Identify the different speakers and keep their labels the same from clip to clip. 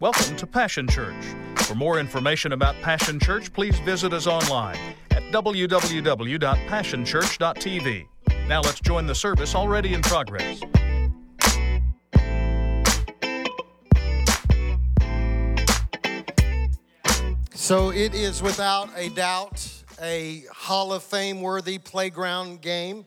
Speaker 1: Welcome to Passion Church. For more information about Passion Church, please visit us online at www.passionchurch.tv. Now let's join the service already in progress.
Speaker 2: So it is without a doubt a Hall of Fame worthy playground game.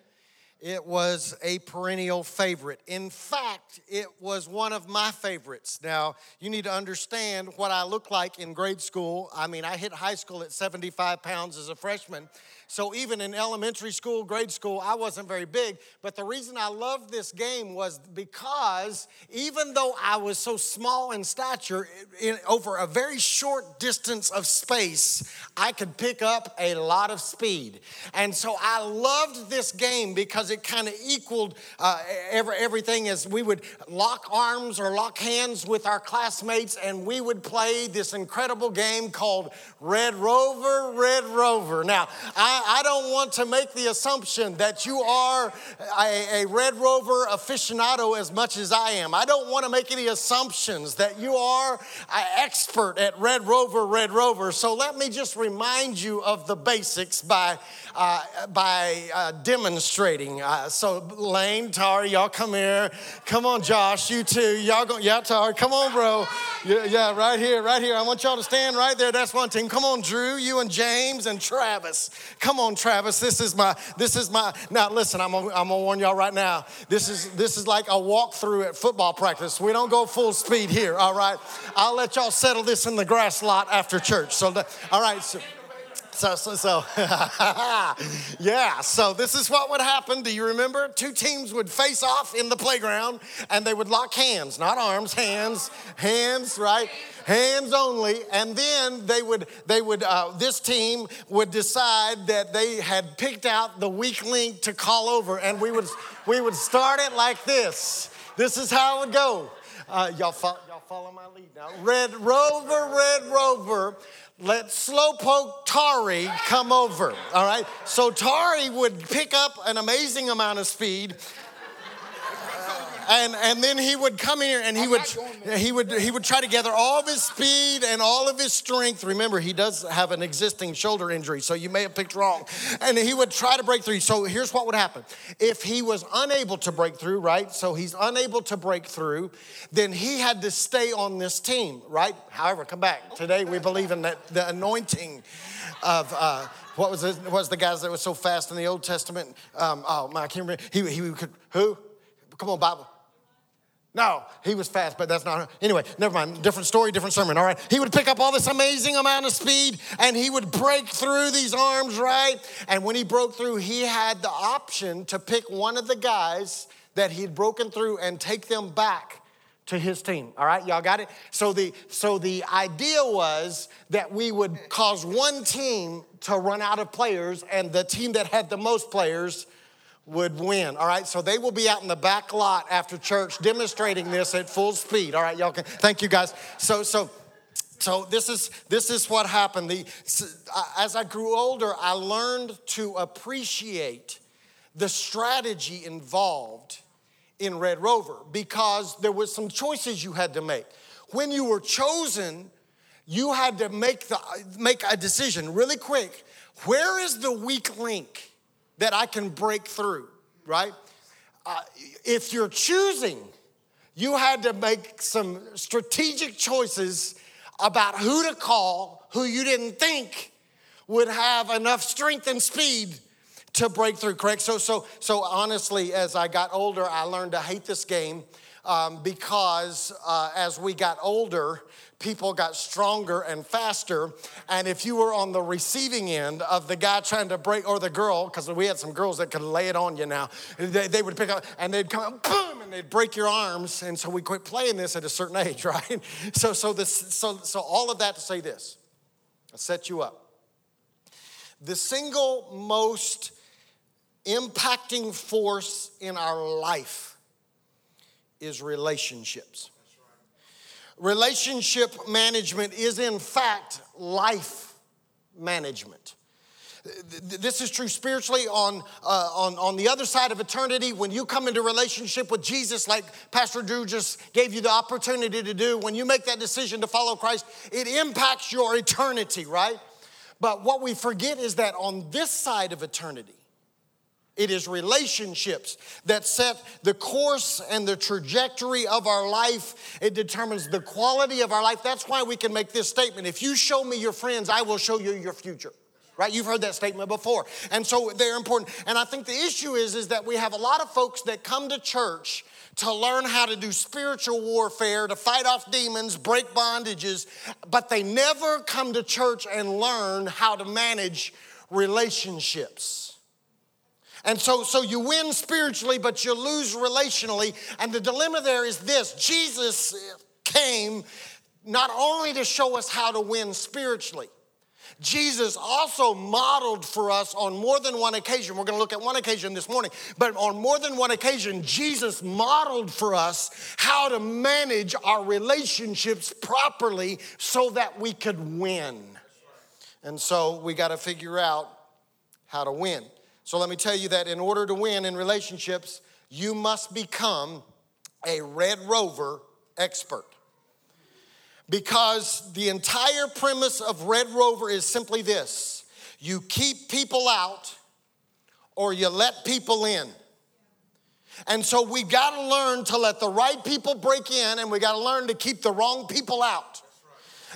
Speaker 2: It was a perennial favorite. In fact, it was one of my favorites. Now, you need to understand what I look like in grade school. I mean, I hit high school at 75 pounds as a freshman. So even in elementary school, grade school, I wasn't very big. But the reason I loved this game was because even though I was so small in stature, in, over a very short distance of space, I could pick up a lot of speed. And so I loved this game because it kind of equaled uh, every, everything as we would lock arms or lock hands with our classmates and we would play this incredible game called Red Rover, Red Rover. Now, I, I, don't want to make the assumption that you are a, a Red Rover aficionado as much as I am. I don't want to make any assumptions that you are an expert at Red Rover, Red Rover. So let me just remind you of the basics by, uh, by uh, demonstrating. Uh, so, Lane, Tari, y'all come here. Come on, Josh, you too. Y'all go, yeah, Tari, come on, bro. Yeah, yeah, right here, right here. I want y'all to stand right there. That's one team. Come on, Drew, you and James and Travis. Come on, Travis. This is my, this is my, now listen, I'm gonna, I'm gonna warn y'all right now. This is, this is like a walkthrough at football practice. We don't go full speed here, all right? I'll let y'all settle this in the grass lot after church. So, all right. So, so, so, so, yeah, so this is what would happen. Do you remember? Two teams would face off in the playground and they would lock hands, not arms, hands, hands, right? Hands only. And then they would, they would, uh, this team would decide that they had picked out the weak link to call over and we would, we would start it like this. This is how it would go. Uh, y'all, follow, y'all follow my lead now. Red Rover, Red Rover let Slowpoke Tari come over. All right. So Tari would pick up an amazing amount of speed and and then he would come here and he would he would he would try to gather all of his speed and all of his strength. Remember, he does have an existing shoulder injury, so you may have picked wrong. And he would try to break through. So here's what would happen: if he was unable to break through, right? So he's unable to break through, then he had to stay on this team, right? However, come back today. We believe in that the anointing of. Uh, what was, it, what was the guys that was so fast in the Old Testament? Um, oh, my, I can't remember. He, he could, who? Come on, Bible. No, he was fast, but that's not. Anyway, never mind. Different story, different sermon, all right? He would pick up all this amazing amount of speed and he would break through these arms, right? And when he broke through, he had the option to pick one of the guys that he'd broken through and take them back to his team. All right, y'all got it? So the so the idea was that we would cause one team to run out of players and the team that had the most players would win. All right, so they will be out in the back lot after church demonstrating this at full speed. All right, y'all can thank you guys. So so so this is this is what happened. The, as I grew older, I learned to appreciate the strategy involved in Red Rover because there was some choices you had to make. When you were chosen, you had to make the make a decision really quick. Where is the weak link? That I can break through, right? Uh, if you're choosing, you had to make some strategic choices about who to call, who you didn't think would have enough strength and speed to break through, correct? So, so, so honestly, as I got older, I learned to hate this game um, because uh, as we got older, people got stronger and faster. And if you were on the receiving end of the guy trying to break, or the girl, because we had some girls that could lay it on you now, they, they would pick up and they'd come, boom, and they'd break your arms. And so we quit playing this at a certain age, right? So, so, this, so, so all of that to say this, I set you up. The single most impacting force in our life is relationships. Relationship management is, in fact, life management. this is true spiritually on, uh, on, on the other side of eternity. When you come into relationship with Jesus, like Pastor Drew just gave you the opportunity to do, when you make that decision to follow Christ, it impacts your eternity, right? But what we forget is that on this side of eternity, it is relationships that set the course and the trajectory of our life. It determines the quality of our life. That's why we can make this statement. If you show me your friends, I will show you your future. Right? You've heard that statement before. And so they're important. And i think the issue is is that we have a lot of folks that come to church to learn how to do spiritual warfare to fight off demons break bondages but they never come to church and learn how to manage relationships and so, so you win spiritually, but you lose relationally. And the dilemma there is this Jesus came not only to show us how to win spiritually, Jesus also modeled for us on more than one occasion. We're going to look at one occasion this morning, but on more than one occasion, Jesus modeled for us how to manage our relationships properly so that we could win. And so we got to figure out how to win. So let me tell you that in order to win in relationships, you must become a Red Rover expert. Because the entire premise of Red Rover is simply this you keep people out or you let people in. And so we got to learn to let the right people break in and we got to learn to keep the wrong people out.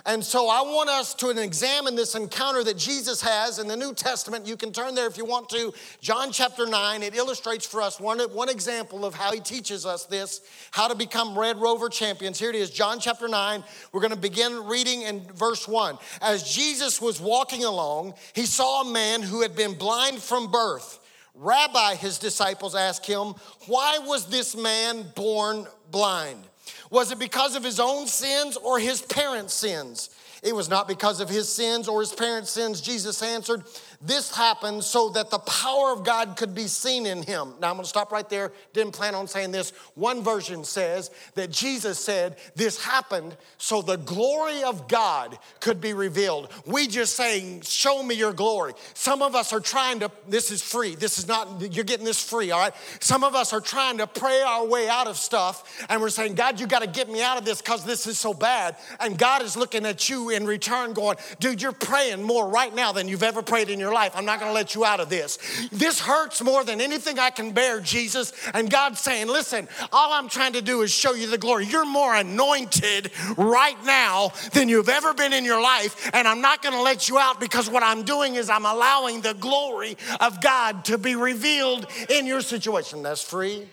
Speaker 2: And so I want us to examine this encounter that Jesus has in the New Testament. You can turn there if you want to. John chapter 9, it illustrates for us one, one example of how he teaches us this, how to become Red Rover champions. Here it is, John chapter 9. We're going to begin reading in verse 1. As Jesus was walking along, he saw a man who had been blind from birth. Rabbi, his disciples asked him, Why was this man born blind? Was it because of his own sins or his parents' sins? It was not because of his sins or his parents' sins, Jesus answered. This happened so that the power of God could be seen in him. Now I'm gonna stop right there. Didn't plan on saying this. One version says that Jesus said this happened so the glory of God could be revealed. We just saying, Show me your glory. Some of us are trying to, this is free. This is not, you're getting this free, all right? Some of us are trying to pray our way out of stuff and we're saying, God, you gotta get me out of this because this is so bad. And God is looking at you in return, going, Dude, you're praying more right now than you've ever prayed in your life. I'm not going to let you out of this. This hurts more than anything I can bear, Jesus. And God's saying, listen, all I'm trying to do is show you the glory. You're more anointed right now than you've ever been in your life. And I'm not going to let you out because what I'm doing is I'm allowing the glory of God to be revealed in your situation. That's free,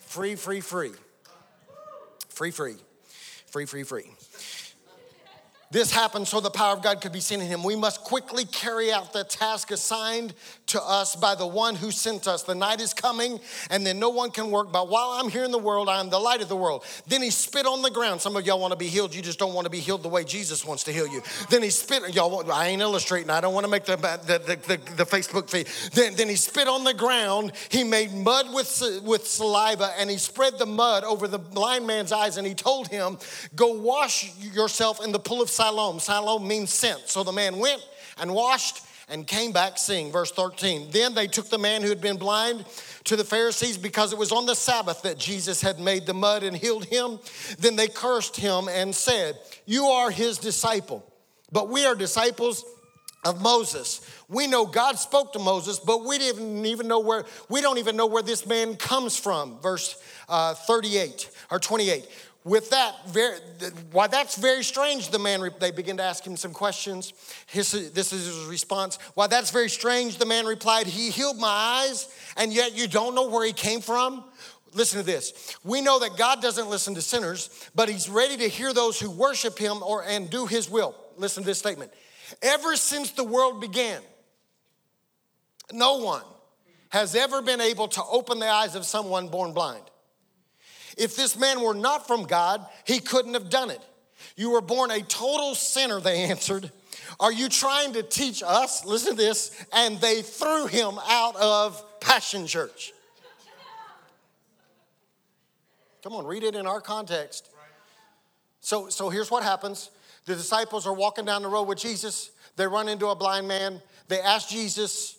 Speaker 2: free, free, free. Free, free, free, free, free. This happened so the power of God could be seen in him. We must quickly carry out the task assigned to us by the one who sent us. The night is coming, and then no one can work. But while I'm here in the world, I am the light of the world. Then he spit on the ground. Some of y'all want to be healed. You just don't want to be healed the way Jesus wants to heal you. Then he spit. Y'all, I ain't illustrating. I don't want to make the, the, the, the, the Facebook feed. Then, then he spit on the ground. He made mud with, with saliva, and he spread the mud over the blind man's eyes. And he told him, Go wash yourself in the pool of Siloam. Siloam means sent. So the man went and washed and came back seeing. Verse 13. Then they took the man who had been blind to the Pharisees because it was on the Sabbath that Jesus had made the mud and healed him. Then they cursed him and said, You are his disciple, but we are disciples of Moses. We know God spoke to Moses, but we didn't even know where, we don't even know where this man comes from. Verse uh, 38 or 28 with that, very, why that's very strange, the man, they begin to ask him some questions. His, this is his response. Why that's very strange, the man replied, He healed my eyes, and yet you don't know where he came from? Listen to this. We know that God doesn't listen to sinners, but he's ready to hear those who worship him or and do his will. Listen to this statement. Ever since the world began, no one has ever been able to open the eyes of someone born blind. If this man were not from God, he couldn't have done it. You were born a total sinner, they answered. Are you trying to teach us? Listen to this. And they threw him out of Passion Church. Come on, read it in our context. So, so here's what happens the disciples are walking down the road with Jesus. They run into a blind man. they ask Jesus,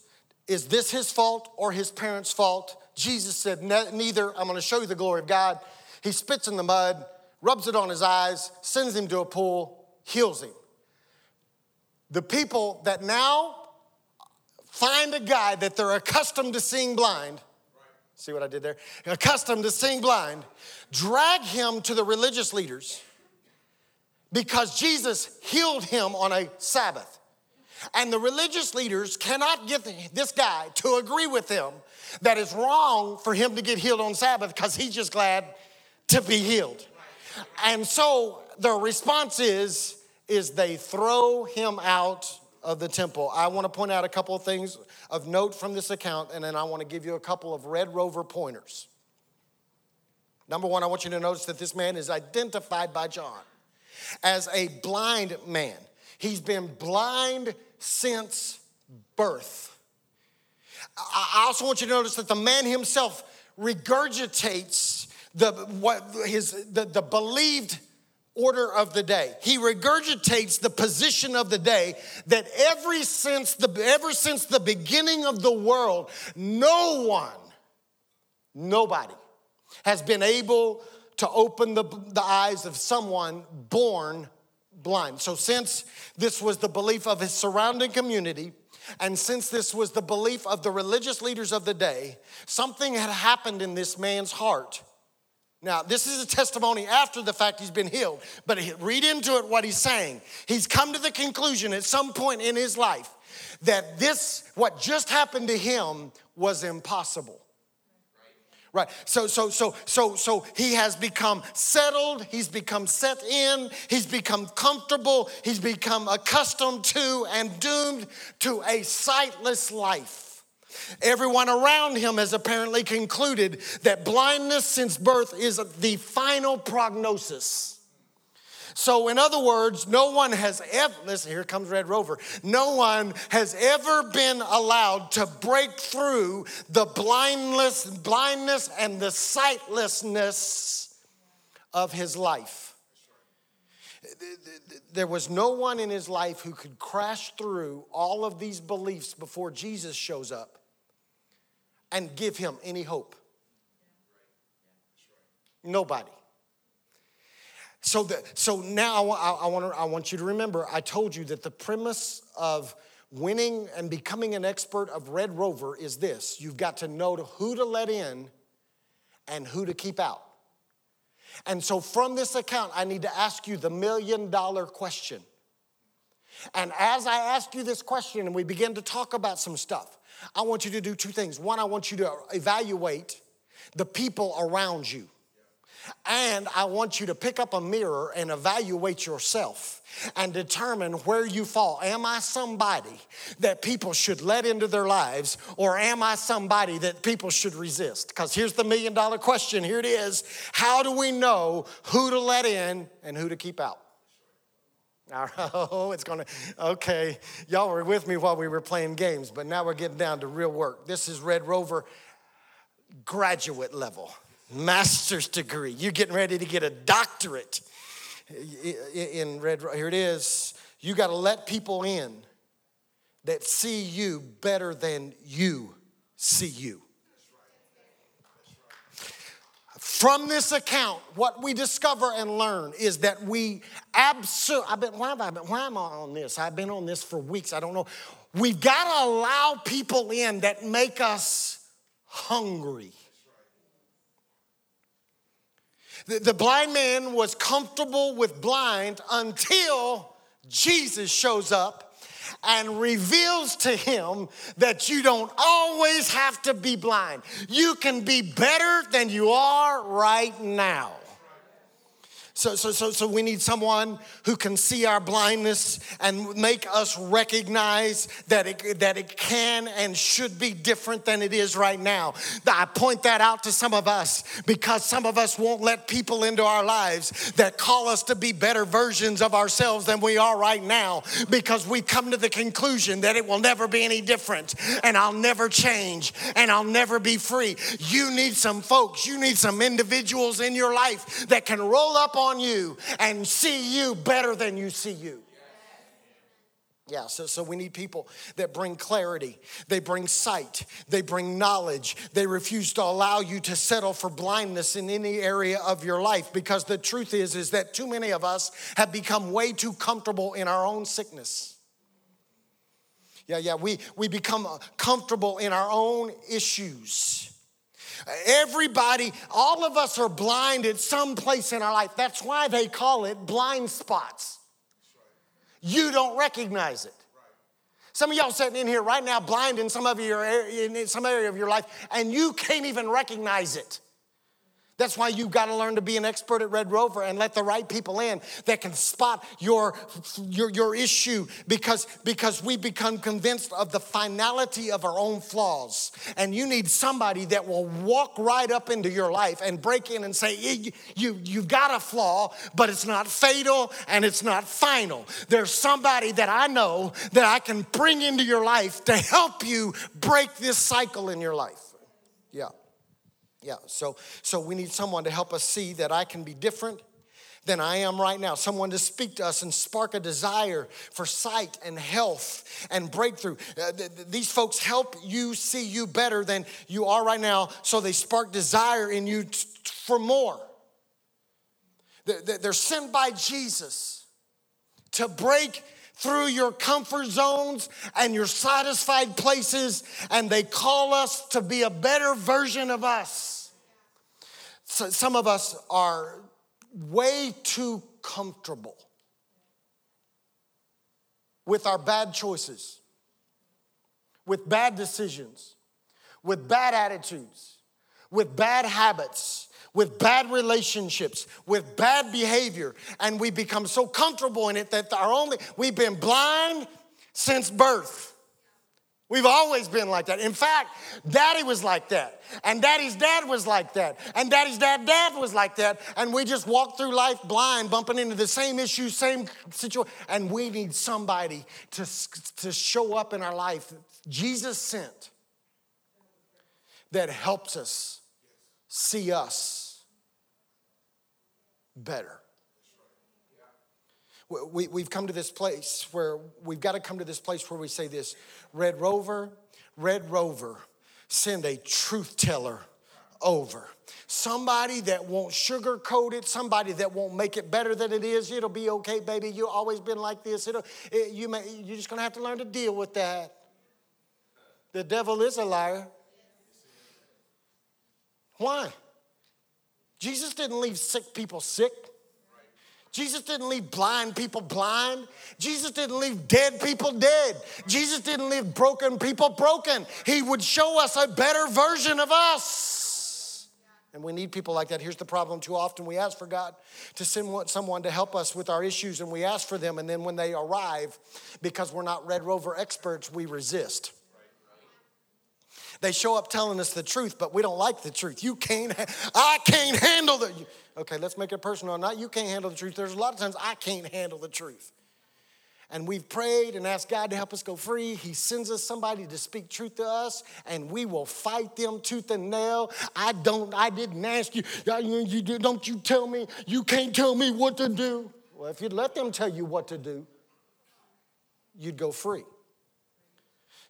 Speaker 2: Is this his fault or his parents' fault? Jesus said, Neither. I'm going to show you the glory of God. He spits in the mud, rubs it on his eyes, sends him to a pool, heals him. The people that now find a guy that they're accustomed to seeing blind, see what I did there? Accustomed to seeing blind, drag him to the religious leaders because Jesus healed him on a Sabbath. And the religious leaders cannot get this guy to agree with them that it's wrong for him to get healed on Sabbath because he's just glad to be healed. And so their response is, is they throw him out of the temple. I want to point out a couple of things of note from this account, and then I want to give you a couple of Red Rover pointers. Number one, I want you to notice that this man is identified by John as a blind man. He's been blind since birth. I also want you to notice that the man himself regurgitates the, what, his, the, the believed order of the day. He regurgitates the position of the day that every since the, ever since the beginning of the world, no one, nobody has been able to open the, the eyes of someone born blind. So, since this was the belief of his surrounding community, and since this was the belief of the religious leaders of the day, something had happened in this man's heart. Now, this is a testimony after the fact he's been healed, but read into it what he's saying. He's come to the conclusion at some point in his life that this, what just happened to him, was impossible. Right. So so so so so he has become settled, he's become set in, he's become comfortable, he's become accustomed to and doomed to a sightless life. Everyone around him has apparently concluded that blindness since birth is the final prognosis. So, in other words, no one has ever, listen, here comes Red Rover. No one has ever been allowed to break through the blindness, blindness and the sightlessness of his life. There was no one in his life who could crash through all of these beliefs before Jesus shows up and give him any hope. Nobody. So, the, so now I, I, want I want you to remember, I told you that the premise of winning and becoming an expert of Red Rover is this you've got to know who to let in and who to keep out. And so, from this account, I need to ask you the million dollar question. And as I ask you this question and we begin to talk about some stuff, I want you to do two things. One, I want you to evaluate the people around you. And I want you to pick up a mirror and evaluate yourself and determine where you fall. Am I somebody that people should let into their lives, or am I somebody that people should resist? Because here's the million dollar question here it is How do we know who to let in and who to keep out? Oh, it's gonna, okay. Y'all were with me while we were playing games, but now we're getting down to real work. This is Red Rover graduate level master's degree. You're getting ready to get a doctorate in red. Here it is. You got to let people in that see you better than you see you. From this account, what we discover and learn is that we absolutely, I've been, why, have I been, why am I on this? I've been on this for weeks. I don't know. We've got to allow people in that make us hungry. The, the blind man was comfortable with blind until Jesus shows up and reveals to him that you don't always have to be blind. You can be better than you are right now. So, so, so, so we need someone who can see our blindness and make us recognize that it, that it can and should be different than it is right now. I point that out to some of us because some of us won't let people into our lives that call us to be better versions of ourselves than we are right now because we've come to the conclusion that it will never be any different and I'll never change and I'll never be free. You need some folks, you need some individuals in your life that can roll up on you and see you better than you see you. Yeah, so, so we need people that bring clarity, they bring sight, they bring knowledge. They refuse to allow you to settle for blindness in any area of your life because the truth is is that too many of us have become way too comfortable in our own sickness. Yeah, yeah, we, we become comfortable in our own issues. Everybody, all of us are blind at some place in our life. That's why they call it blind spots you don't recognize it. Some of y'all sitting in here right now, blind in some of your in some area of your life, and you can't even recognize it. That's why you've got to learn to be an expert at Red Rover and let the right people in that can spot your, your, your issue because, because we become convinced of the finality of our own flaws. And you need somebody that will walk right up into your life and break in and say, you, You've got a flaw, but it's not fatal and it's not final. There's somebody that I know that I can bring into your life to help you break this cycle in your life. Yeah. Yeah, so so we need someone to help us see that I can be different than I am right now. Someone to speak to us and spark a desire for sight and health and breakthrough. Uh, th- th- these folks help you see you better than you are right now, so they spark desire in you t- for more. They're, they're sent by Jesus to break through your comfort zones and your satisfied places, and they call us to be a better version of us. So some of us are way too comfortable with our bad choices, with bad decisions, with bad attitudes, with bad habits, with bad relationships, with bad behavior, and we become so comfortable in it that our only we've been blind since birth. We've always been like that. In fact, daddy was like that. And daddy's dad was like that. And daddy's dad dad was like that. And we just walk through life blind, bumping into the same issues, same situation. And we need somebody to, to show up in our life. Jesus sent that helps us see us better we, we've come to this place where we've got to come to this place where we say this Red Rover, Red Rover, send a truth teller over. Somebody that won't sugarcoat it, somebody that won't make it better than it is. It'll be okay, baby. You've always been like this. It'll, it, you may, you're just gonna have to learn to deal with that. The devil is a liar. Why? Jesus didn't leave sick people sick. Jesus didn't leave blind people blind. Jesus didn't leave dead people dead. Jesus didn't leave broken people broken. He would show us a better version of us. And we need people like that. Here's the problem too often we ask for God to send someone to help us with our issues, and we ask for them, and then when they arrive, because we're not Red Rover experts, we resist. They show up telling us the truth, but we don't like the truth. You can't, I can't handle the. Okay, let's make it personal. Not you can't handle the truth. There's a lot of times I can't handle the truth. And we've prayed and asked God to help us go free. He sends us somebody to speak truth to us, and we will fight them tooth and nail. I don't, I didn't ask you, you don't you tell me, you can't tell me what to do. Well, if you'd let them tell you what to do, you'd go free.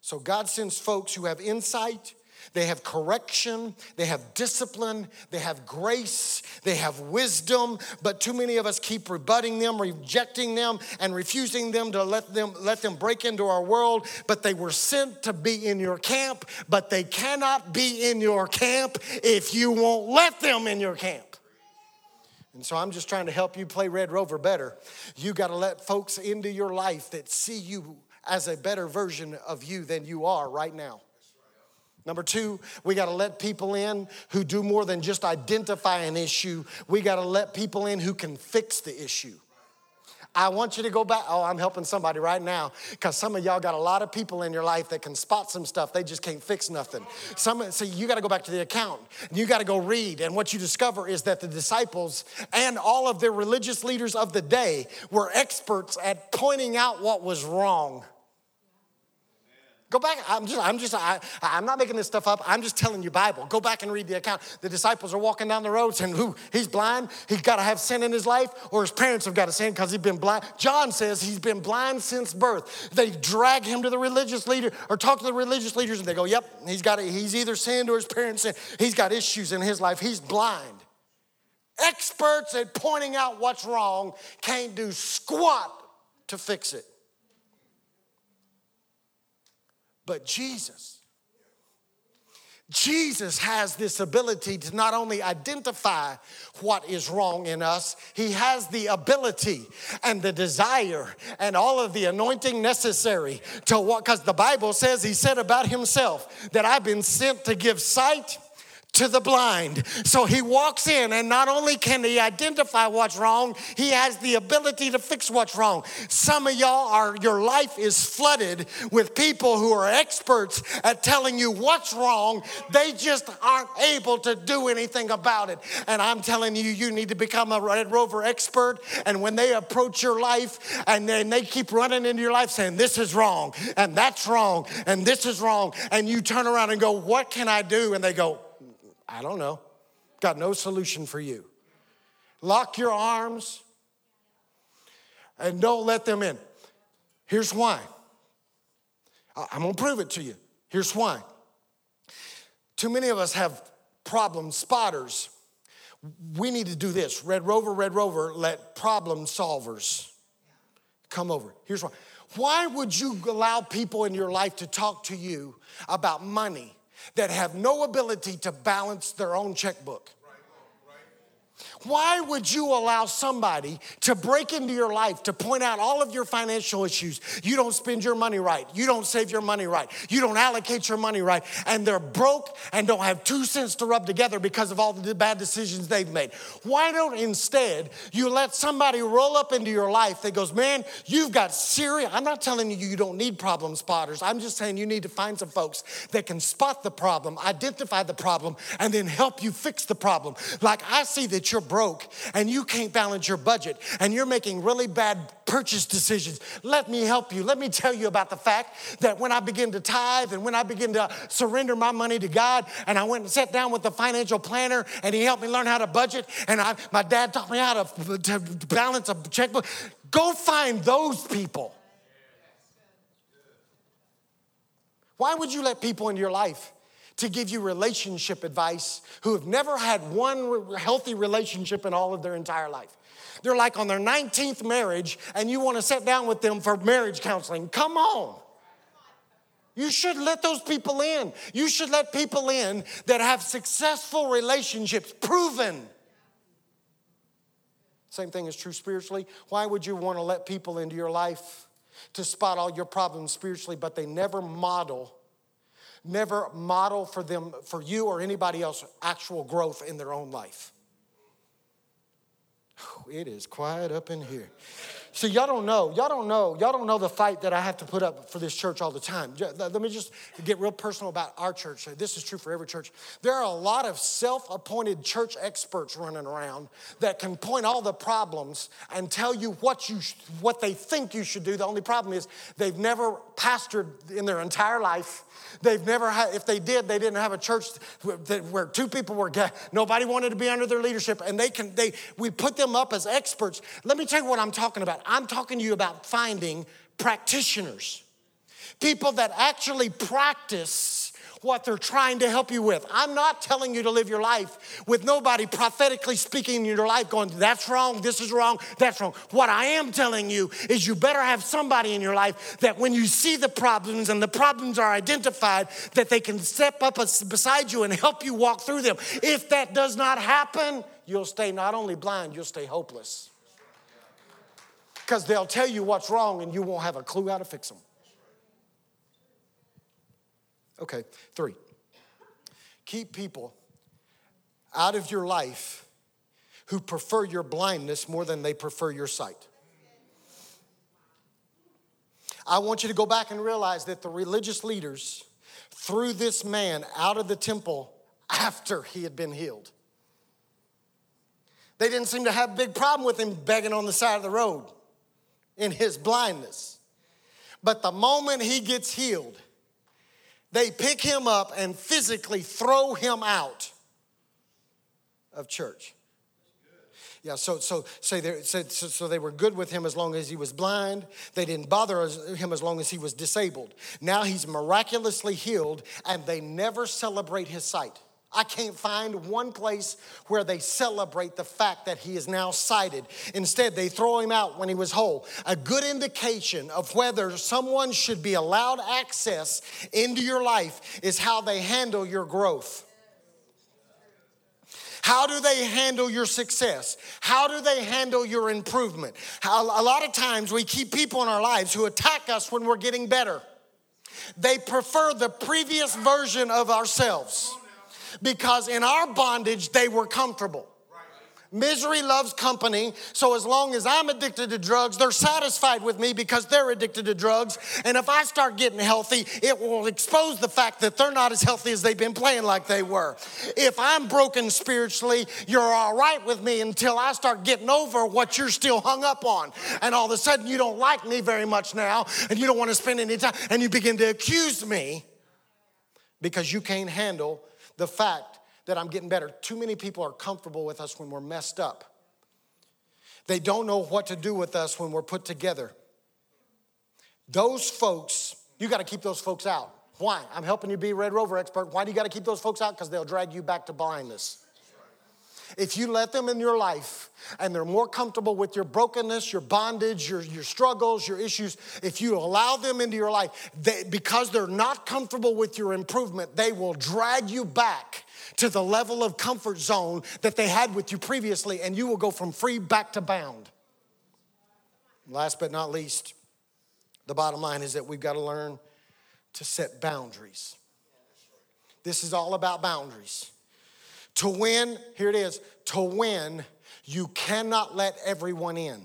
Speaker 2: So God sends folks who have insight, they have correction, they have discipline, they have grace, they have wisdom, but too many of us keep rebutting them, rejecting them, and refusing them to let them let them break into our world. But they were sent to be in your camp, but they cannot be in your camp if you won't let them in your camp. And so I'm just trying to help you play Red Rover better. You got to let folks into your life that see you as a better version of you than you are right now. Number two, we got to let people in who do more than just identify an issue. We got to let people in who can fix the issue. I want you to go back. Oh, I'm helping somebody right now because some of y'all got a lot of people in your life that can spot some stuff. They just can't fix nothing. Some, so you got to go back to the account. You got to go read. And what you discover is that the disciples and all of their religious leaders of the day were experts at pointing out what was wrong. Go back. I'm just, I'm just, I, I'm not making this stuff up. I'm just telling you Bible. Go back and read the account. The disciples are walking down the road saying, "Who? He's blind. He's got to have sin in his life, or his parents have got to sin because he's been blind." John says he's been blind since birth. They drag him to the religious leader or talk to the religious leaders, and they go, "Yep, he's got. He's either sinned or his parents sinned. He's got issues in his life. He's blind." Experts at pointing out what's wrong can't do squat to fix it. But Jesus, Jesus has this ability to not only identify what is wrong in us, he has the ability and the desire and all of the anointing necessary to what, because the Bible says he said about himself that I've been sent to give sight to the blind. So he walks in, and not only can he identify what's wrong, he has the ability to fix what's wrong. Some of y'all are, your life is flooded with people who are experts at telling you what's wrong. They just aren't able to do anything about it. And I'm telling you, you need to become a Red Rover expert. And when they approach your life and then they keep running into your life saying, This is wrong, and that's wrong, and this is wrong, and you turn around and go, What can I do? And they go, I don't know. Got no solution for you. Lock your arms and don't let them in. Here's why. I'm gonna prove it to you. Here's why. Too many of us have problem spotters. We need to do this. Red Rover, Red Rover, let problem solvers come over. Here's why. Why would you allow people in your life to talk to you about money that have no ability to balance their own checkbook. Why would you allow somebody to break into your life to point out all of your financial issues? You don't spend your money right. You don't save your money right. You don't allocate your money right. And they're broke and don't have two cents to rub together because of all the bad decisions they've made. Why don't instead you let somebody roll up into your life that goes, man, you've got serious. I'm not telling you you don't need problem spotters. I'm just saying you need to find some folks that can spot the problem, identify the problem, and then help you fix the problem. Like I see that you're broke and you can't balance your budget and you're making really bad purchase decisions. Let me help you. Let me tell you about the fact that when I begin to tithe and when I begin to surrender my money to God, and I went and sat down with the financial planner and he helped me learn how to budget, and I, my dad taught me how to, to balance a checkbook. Go find those people. Why would you let people into your life to give you relationship advice who have never had one healthy relationship in all of their entire life. They're like on their 19th marriage, and you want to sit down with them for marriage counseling. Come on. You should let those people in. You should let people in that have successful relationships, proven. Same thing is true spiritually. Why would you want to let people into your life to spot all your problems spiritually, but they never model never model for them, for you or anybody else, actual growth in their own life. It is quiet up in here. See, y'all don't know. Y'all don't know. Y'all don't know the fight that I have to put up for this church all the time. Let me just get real personal about our church. This is true for every church. There are a lot of self appointed church experts running around that can point all the problems and tell you what, you, what they think you should do. The only problem is they've never pastored in their entire life. They've never had, if they did, they didn't have a church where two people were, nobody wanted to be under their leadership, and they can, they, we put them up as experts. Let me tell you what I'm talking about. I'm talking to you about finding practitioners, people that actually practice what they're trying to help you with. I'm not telling you to live your life with nobody prophetically speaking in your life going, that's wrong, this is wrong, that's wrong. What I am telling you is you better have somebody in your life that when you see the problems and the problems are identified, that they can step up beside you and help you walk through them. If that does not happen, you'll stay not only blind, you'll stay hopeless. Because they'll tell you what's wrong and you won't have a clue how to fix them. Okay, three. Keep people out of your life who prefer your blindness more than they prefer your sight. I want you to go back and realize that the religious leaders threw this man out of the temple after he had been healed. They didn't seem to have a big problem with him begging on the side of the road in his blindness. But the moment he gets healed, they pick him up and physically throw him out of church. Yeah, so so so they, so, so they were good with him as long as he was blind. They didn't bother him as long as he was disabled. Now he's miraculously healed, and they never celebrate his sight. I can't find one place where they celebrate the fact that he is now sighted. Instead, they throw him out when he was whole. A good indication of whether someone should be allowed access into your life is how they handle your growth. How do they handle your success? How do they handle your improvement? A lot of times we keep people in our lives who attack us when we're getting better. They prefer the previous version of ourselves because in our bondage, they were comfortable. Misery loves company. So as long as I'm addicted to drugs, they're satisfied with me because they're addicted to drugs. And if I start getting healthy, it will expose the fact that they're not as healthy as they've been playing like they were. If I'm broken spiritually, you're all right with me until I start getting over what you're still hung up on. And all of a sudden, you don't like me very much now, and you don't want to spend any time, and you begin to accuse me because you can't handle the fact that I'm getting better. Too many people are comfortable with us when we're messed up. They don't know what to do with us when we're put together. Those folks, you got to keep those folks out. Why? I'm helping you be Red Rover expert. Why do you got to keep those folks out? Because they'll drag you back to blindness. If you let them in your life and they're more comfortable with your brokenness, your bondage, your, your struggles, your issues, if you allow them into your life, they, because they're not comfortable with your improvement, they will drag you back to the level of comfort zone that they had with you previously, and you will go from free back to bound. Last but not least, the bottom line is that we've got to learn to set boundaries. This is all about boundaries. To win, here it is to win, you cannot let everyone in.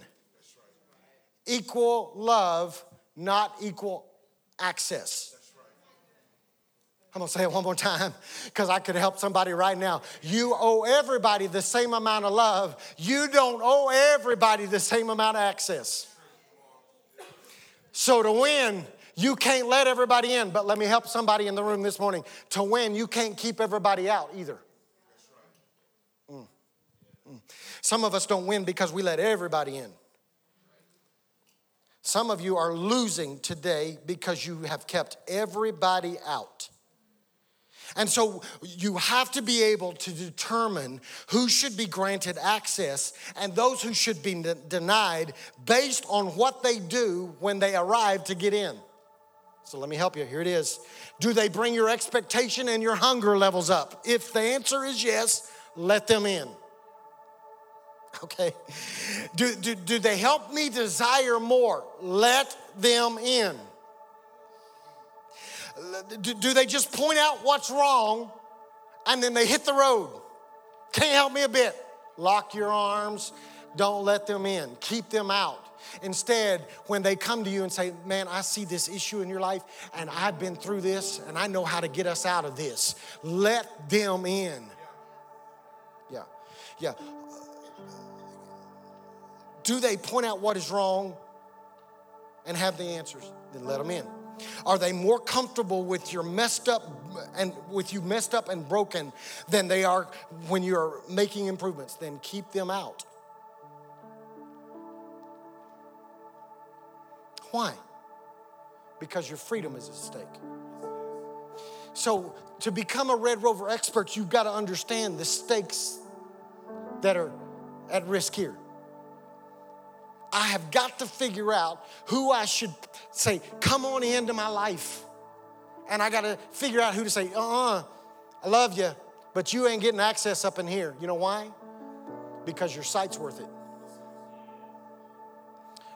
Speaker 2: Equal love, not equal access. I'm gonna say it one more time because I could help somebody right now. You owe everybody the same amount of love. You don't owe everybody the same amount of access. So to win, you can't let everybody in, but let me help somebody in the room this morning. To win, you can't keep everybody out either. Some of us don't win because we let everybody in. Some of you are losing today because you have kept everybody out. And so you have to be able to determine who should be granted access and those who should be denied based on what they do when they arrive to get in. So let me help you. Here it is. Do they bring your expectation and your hunger levels up? If the answer is yes, let them in. Okay. Do, do, do they help me desire more? Let them in. Do, do they just point out what's wrong and then they hit the road? Can't help me a bit. Lock your arms, don't let them in, keep them out. Instead, when they come to you and say, Man, I see this issue in your life, and I've been through this, and I know how to get us out of this, let them in. Yeah, yeah. Do they point out what is wrong and have the answers? Then let them in. Are they more comfortable with your messed up and with you messed up and broken than they are when you're making improvements? Then keep them out. Why? Because your freedom is at stake. So, to become a Red Rover expert, you've got to understand the stakes that are at risk here. I have got to figure out who I should say, come on into my life. And I got to figure out who to say, uh uh-uh, uh I love you, but you ain't getting access up in here. You know why? Because your sight's worth it.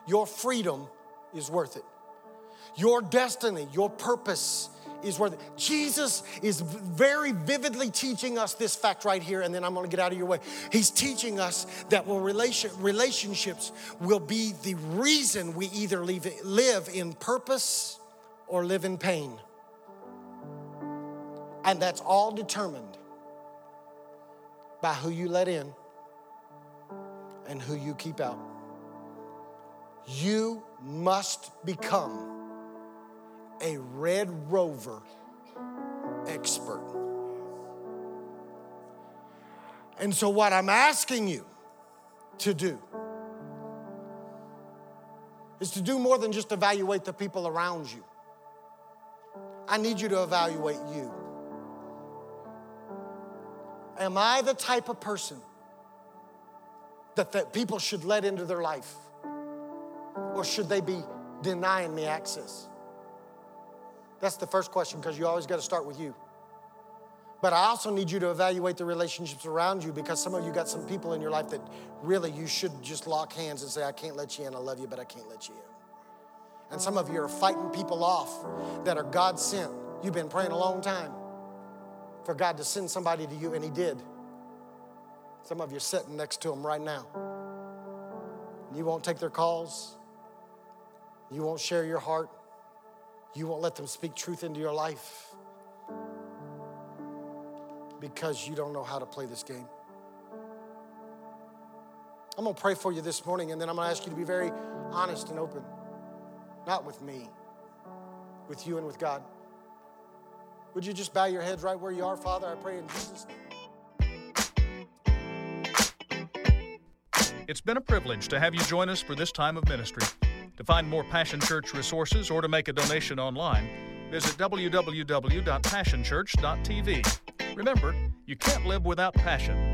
Speaker 2: Your freedom is worth it. Your destiny, your purpose is worth it. Jesus is very vividly teaching us this fact right here, and then I'm gonna get out of your way. He's teaching us that well, relation, relationships will be the reason we either live, live in purpose or live in pain. And that's all determined by who you let in and who you keep out. You must become a red rover expert. And so, what I'm asking you to do is to do more than just evaluate the people around you. I need you to evaluate you. Am I the type of person that, that people should let into their life? Or should they be denying me access? That's the first question because you always got to start with you. But I also need you to evaluate the relationships around you because some of you got some people in your life that really you should just lock hands and say, I can't let you in. I love you, but I can't let you in. And some of you are fighting people off that are God sent. You've been praying a long time for God to send somebody to you, and He did. Some of you are sitting next to them right now. You won't take their calls. You won't share your heart. You won't let them speak truth into your life because you don't know how to play this game. I'm gonna pray for you this morning, and then I'm gonna ask you to be very honest and open. Not with me, with you and with God. Would you just bow your heads right where you are, Father? I pray in Jesus' name.
Speaker 1: It's been a privilege to have you join us for this time of ministry. To find more Passion Church resources or to make a donation online, visit www.passionchurch.tv. Remember, you can't live without passion.